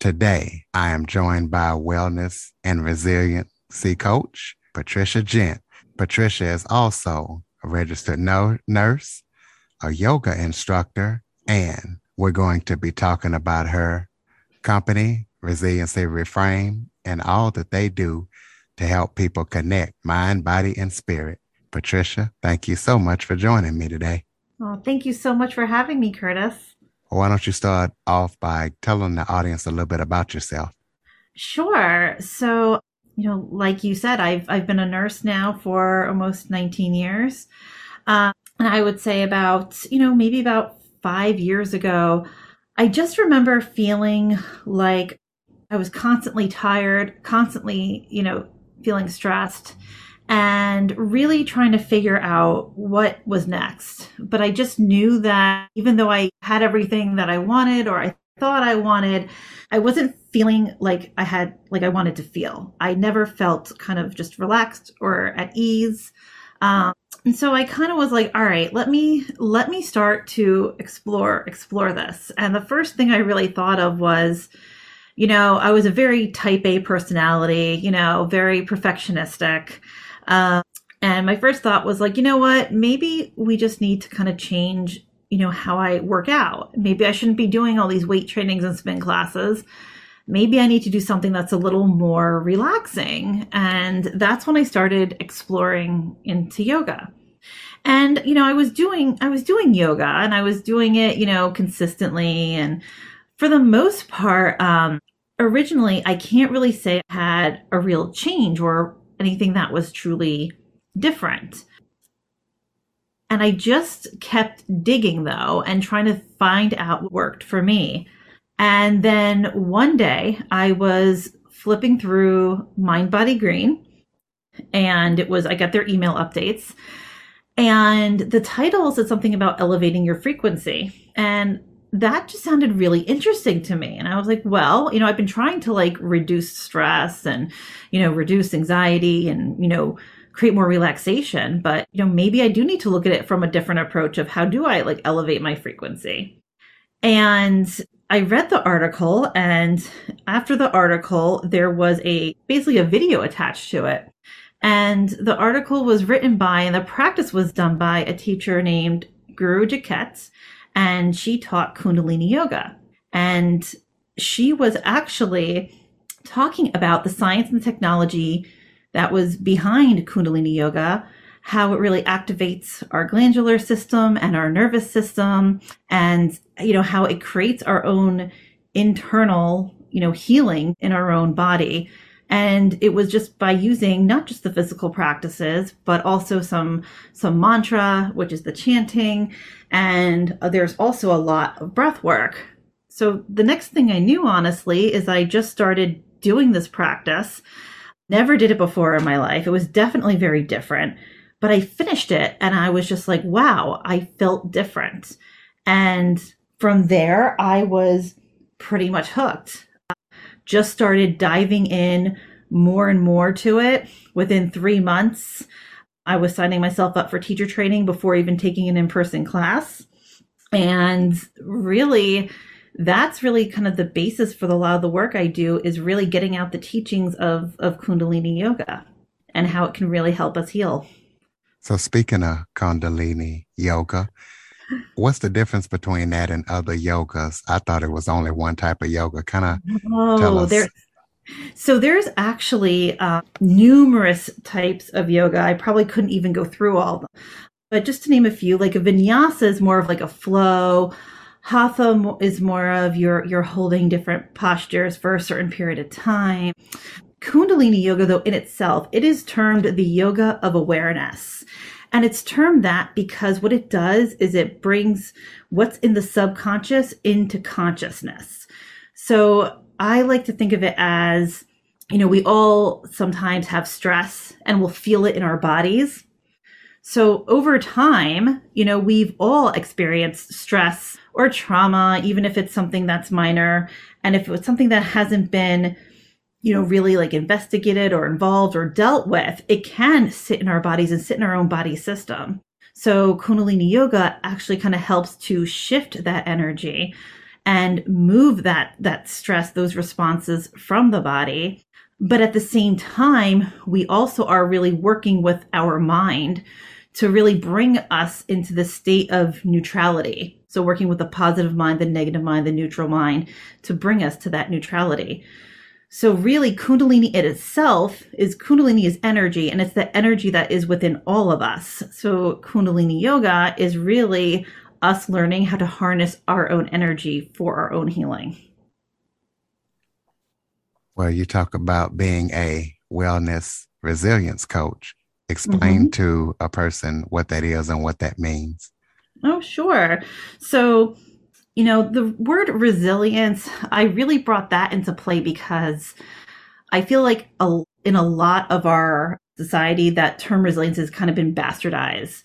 Today, I am joined by wellness and resiliency coach, Patricia Gent. Patricia is also a registered no- nurse, a yoga instructor, and we're going to be talking about her company, Resiliency Reframed, and all that they do to help people connect mind, body, and spirit. Patricia, thank you so much for joining me today. Well, thank you so much for having me, Curtis. Why don't you start off by telling the audience a little bit about yourself? Sure. So, you know, like you said, I've I've been a nurse now for almost 19 years, uh, and I would say about you know maybe about five years ago, I just remember feeling like I was constantly tired, constantly you know feeling stressed, and really trying to figure out what was next. But I just knew that even though I had everything that I wanted or I thought I wanted, I wasn't feeling like I had, like I wanted to feel. I never felt kind of just relaxed or at ease. Um, and so I kind of was like, all right, let me, let me start to explore, explore this. And the first thing I really thought of was, you know, I was a very type A personality, you know, very perfectionistic. Um, and my first thought was like, you know what? Maybe we just need to kind of change, you know, how I work out. Maybe I shouldn't be doing all these weight trainings and spin classes. Maybe I need to do something that's a little more relaxing. And that's when I started exploring into yoga. And, you know, I was doing, I was doing yoga and I was doing it, you know, consistently. And for the most part, um, originally, I can't really say I had a real change or anything that was truly different. And I just kept digging though and trying to find out what worked for me. And then one day I was flipping through Mind Body Green and it was, I got their email updates and the title said something about elevating your frequency. And that just sounded really interesting to me. And I was like, well, you know, I've been trying to like reduce stress and, you know, reduce anxiety and, you know, create more relaxation. But, you know, maybe I do need to look at it from a different approach of how do I like elevate my frequency. And I read the article and after the article, there was a basically a video attached to it. And the article was written by and the practice was done by a teacher named Guru Jagat and she taught Kundalini yoga. And she was actually talking about the science and technology that was behind Kundalini yoga, how it really activates our glandular system and our nervous system, and you know how it creates our own internal you know healing in our own body and it was just by using not just the physical practices but also some some mantra which is the chanting. And uh, there's also a lot of breath work. So the next thing i knew honestly is i just started doing this practice. Never did it before in my life. It was definitely very different. But i finished it and i was just like wow i felt different. And from there i was pretty much hooked just started diving in more and more to it. Within three months, I was signing myself up for teacher training before even taking an in person class. And really, that's really kind of the basis for a lot of the work I do is really getting out the teachings of, of Kundalini yoga and how it can really help us heal. So, speaking of Kundalini yoga, What's the difference between that and other yogas? I thought it was only one type of yoga. Kind of oh, tell us. There, so there's actually uh, numerous types of yoga. I probably couldn't even go through all of them. But just to name a few, like a vinyasa is more of like a flow. Hatha is more of you're you're holding different postures for a certain period of time. Kundalini yoga, though, in itself, it is termed the yoga of awareness. And it's termed that because what it does is it brings what's in the subconscious into consciousness. So I like to think of it as, you know, we all sometimes have stress and we'll feel it in our bodies. So over time, you know, we've all experienced stress or trauma, even if it's something that's minor. And if it's something that hasn't been, you know, really like investigated or involved or dealt with, it can sit in our bodies and sit in our own body system. So Kundalini yoga actually kind of helps to shift that energy and move that that stress those responses from the body. But at the same time we also are really working with our mind to really bring us into the state of neutrality. So working with the positive mind the negative mind the neutral mind to bring us to that neutrality so really kundalini it itself is kundalini is energy and it's the energy that is within all of us so kundalini yoga is really us learning how to harness our own energy for our own healing. Well, you talk about being a wellness resilience coach. Explain mm-hmm. to a person what that is and what that means. Oh, sure. So, you know, the word resilience, I really brought that into play because I feel like a, in a lot of our society, that term resilience has kind of been bastardized.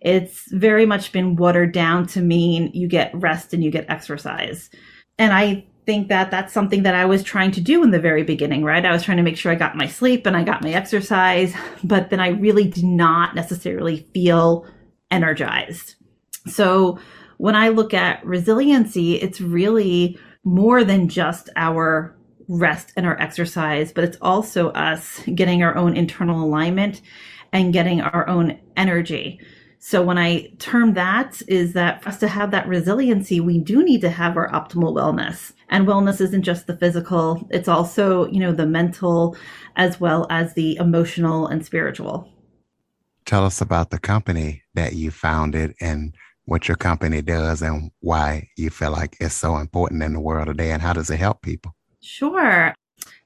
It's very much been watered down to mean you get rest and you get exercise. And I think that that's something that I was trying to do in the very beginning, right? I was trying to make sure I got my sleep and I got my exercise, but then I really did not necessarily feel energized. So when I look at resiliency, it's really more than just our rest and our exercise, but it's also us getting our own internal alignment and getting our own energy. So when I term that is that for us to have that resiliency, we do need to have our optimal wellness. And wellness isn't just the physical, it's also, you know, the mental as well as the emotional and spiritual. Tell us about the company that you founded and what your company does and why you feel like it's so important in the world today and how does it help people? Sure.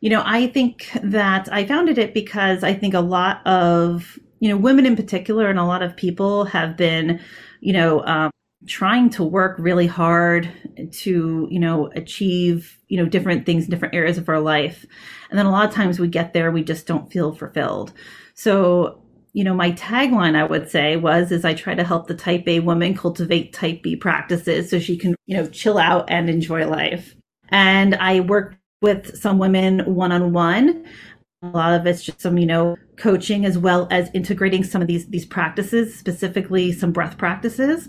You know, I think that I founded it because I think a lot of you know, women in particular and a lot of people have been, you know, um, trying to work really hard to, you know, achieve, you know, different things in different areas of our life. And then a lot of times we get there, we just don't feel fulfilled. So, you know, my tagline I would say was is I try to help the type A woman cultivate type B practices so she can, you know, chill out and enjoy life. And I work with some women one on one a lot of it's just some, you know, coaching as well as integrating some of these these practices, specifically some breath practices,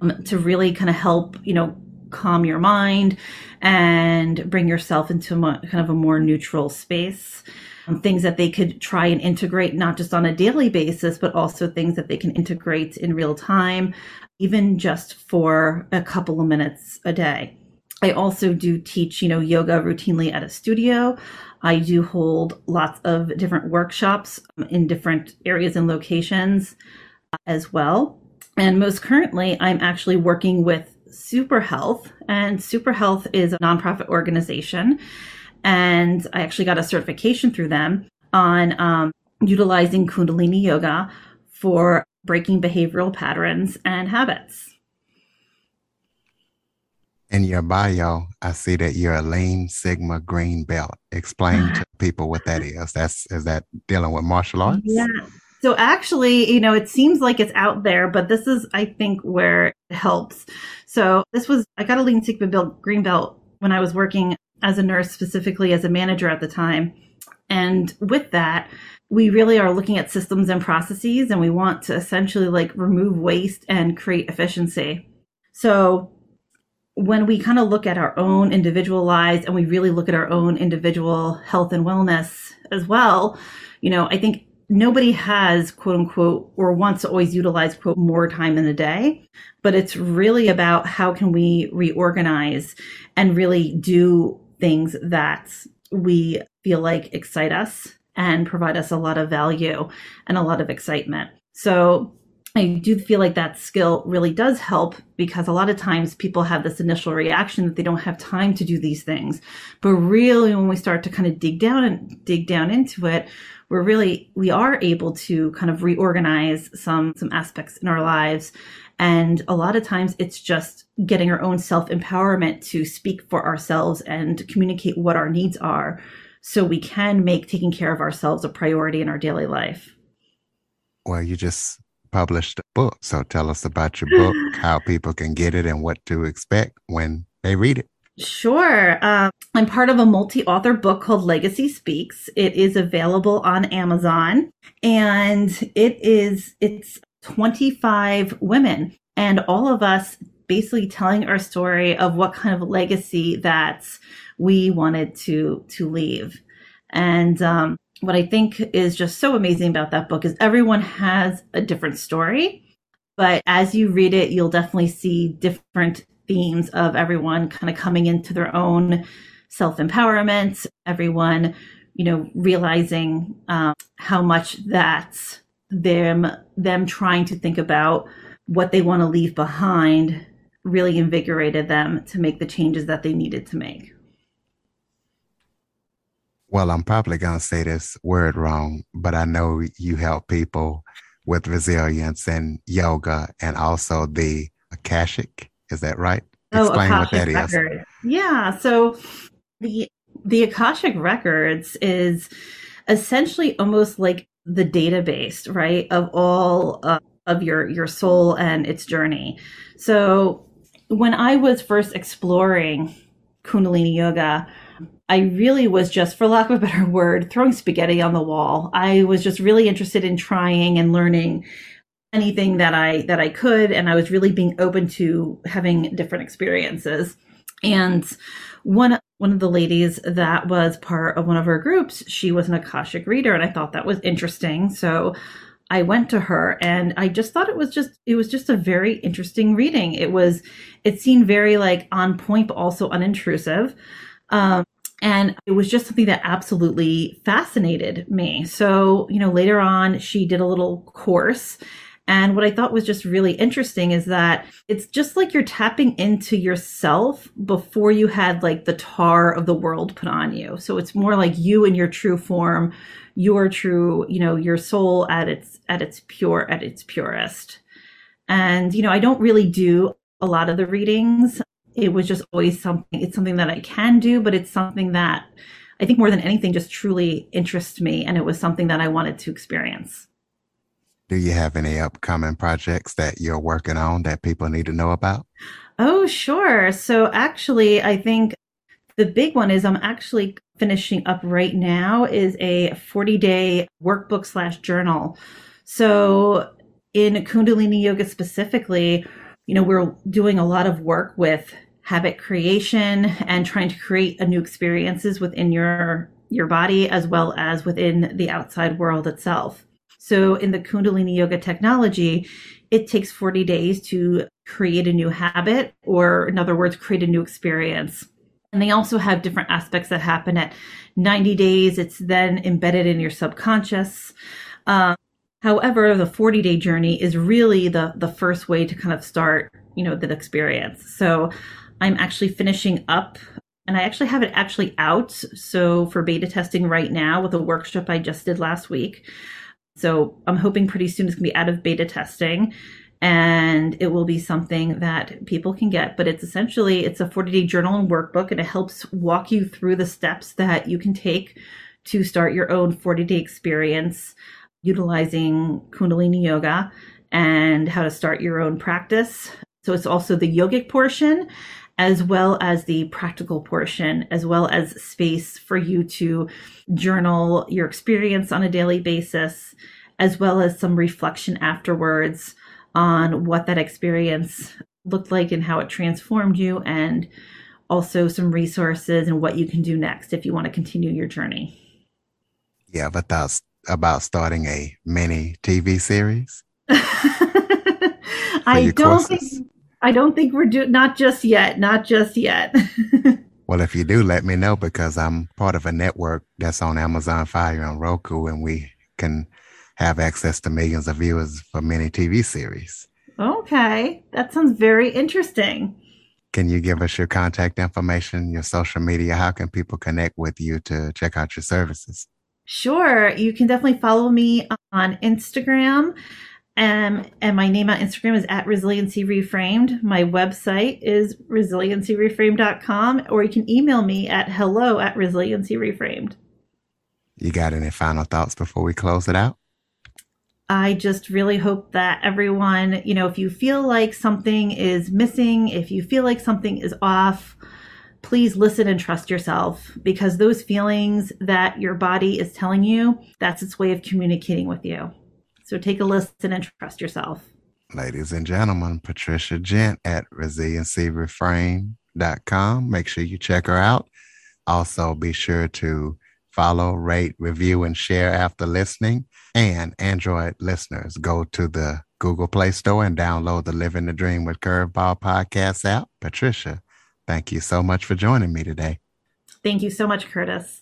um, to really kind of help, you know, calm your mind and bring yourself into a, kind of a more neutral space. Um, things that they could try and integrate not just on a daily basis, but also things that they can integrate in real time, even just for a couple of minutes a day. I also do teach, you know, yoga routinely at a studio. I do hold lots of different workshops in different areas and locations as well. And most currently, I'm actually working with Super Health, and Super Health is a nonprofit organization. And I actually got a certification through them on um, utilizing Kundalini Yoga for breaking behavioral patterns and habits. In your bio, I see that you're a lean sigma green belt. Explain to people what that is. That's is that dealing with martial arts? Yeah. So actually, you know, it seems like it's out there, but this is, I think, where it helps. So this was, I got a lean sigma belt, green belt when I was working as a nurse, specifically as a manager at the time. And with that, we really are looking at systems and processes, and we want to essentially like remove waste and create efficiency. So when we kind of look at our own individual lives and we really look at our own individual health and wellness as well, you know, I think nobody has quote unquote or wants to always utilize quote more time in the day, but it's really about how can we reorganize and really do things that we feel like excite us and provide us a lot of value and a lot of excitement. So I do feel like that skill really does help because a lot of times people have this initial reaction that they don't have time to do these things. But really, when we start to kind of dig down and dig down into it, we're really, we are able to kind of reorganize some, some aspects in our lives And a lot of times it's just getting our own self empowerment to speak for ourselves and communicate what our needs are so we can make taking care of ourselves a priority in our daily life. Well, you just published a book. So tell us about your book, how people can get it, and what to expect when they read it. Sure. Um, I'm part of a multi author book called Legacy Speaks. It is available on Amazon and it is, it's 25 women and all of us basically telling our story of what kind of legacy that we wanted to, to leave. And, um, what I think is just so amazing about that book is everyone has a different story. But as you read it, you'll definitely see different themes of everyone kind of coming into their own self empowerment, everyone, you know, realizing um, how much that's them them trying to think about what they want to leave behind really invigorated them to make the changes that they needed to make. Well, I'm probably going to say this word wrong, but I know you help people with resilience and yoga and also the Akashic is that right? Oh, Explain Akashic what that record. is. Yeah. So the the Akashic Records is essentially almost like the database, right, of all uh, of your your soul and its journey. So when I was first exploring Kundalini yoga, I really was just, for lack of a better word, throwing spaghetti on the wall. I was just really interested in trying and learning anything that I that I could and I was really being open to having different experiences. And one one of the ladies that was part of one of her groups, she was an Akashic reader and I thought that was interesting. So I went to her and I just thought it was just it was just a very interesting reading. It was it seemed very like on point but also unintrusive. Um, and it was just something that absolutely fascinated me. So, you know, later on, she did a little course and what I thought was just really interesting is that it's just like you're tapping into yourself before you had like the tar of the world put on you. So it's more like you in your true form, your true, you know, your soul at its at its pure at its purest. And you know, I don't really do a lot of the readings. It was just always something it's something that I can do, but it's something that I think more than anything just truly interests me and it was something that I wanted to experience. Do you have any upcoming projects that you're working on that people need to know about? Oh, sure. So actually, I think the big one is I'm actually finishing up right now is a 40 day workbook slash journal. So in Kundalini Yoga specifically, you know, we're doing a lot of work with habit creation and trying to create a new experiences within your your body as well as within the outside world itself. So in the Kundalini yoga technology, it takes 40 days to create a new habit, or in other words, create a new experience. And they also have different aspects that happen at 90 days. It's then embedded in your subconscious. Um, however, the 40 day journey is really the, the first way to kind of start, you know, the experience. So I'm actually finishing up and I actually have it actually out. So for beta testing right now with a workshop I just did last week. So I'm hoping pretty soon it's going to be out of beta testing and it will be something that people can get but it's essentially it's a 40 day journal and workbook and it helps walk you through the steps that you can take to start your own 40 day experience utilizing kundalini yoga and how to start your own practice. So it's also the yogic portion as well as the practical portion, as well as space for you to journal your experience on a daily basis, as well as some reflection afterwards on what that experience looked like and how it transformed you, and also some resources and what you can do next if you want to continue your journey. Yeah, but that's about starting a mini TV series. I don't courses. think I don't think we're doing not just yet, not just yet. well, if you do, let me know because I'm part of a network that's on Amazon Fire and Roku, and we can have access to millions of viewers for many TV series. Okay, that sounds very interesting. Can you give us your contact information, your social media? How can people connect with you to check out your services? Sure. You can definitely follow me on Instagram Um, and my name on Instagram is at Resiliency Reframed. My website is resiliencyreframed.com, or you can email me at hello at resiliencyreframed. You got any final thoughts before we close it out? I just really hope that everyone, you know, if you feel like something is missing, if you feel like something is off, please listen and trust yourself because those feelings that your body is telling you, that's its way of communicating with you. So take a listen and trust yourself. Ladies and gentlemen, Patricia Gent at resiliencyreframed.com. Make sure you check her out. Also, be sure to follow, rate, review, and share after listening. And Android listeners, go to the Google Play Store and download the Living the Dream with Curveball podcast app. Patricia, thank you so much for joining me today. Thank you so much, Curtis.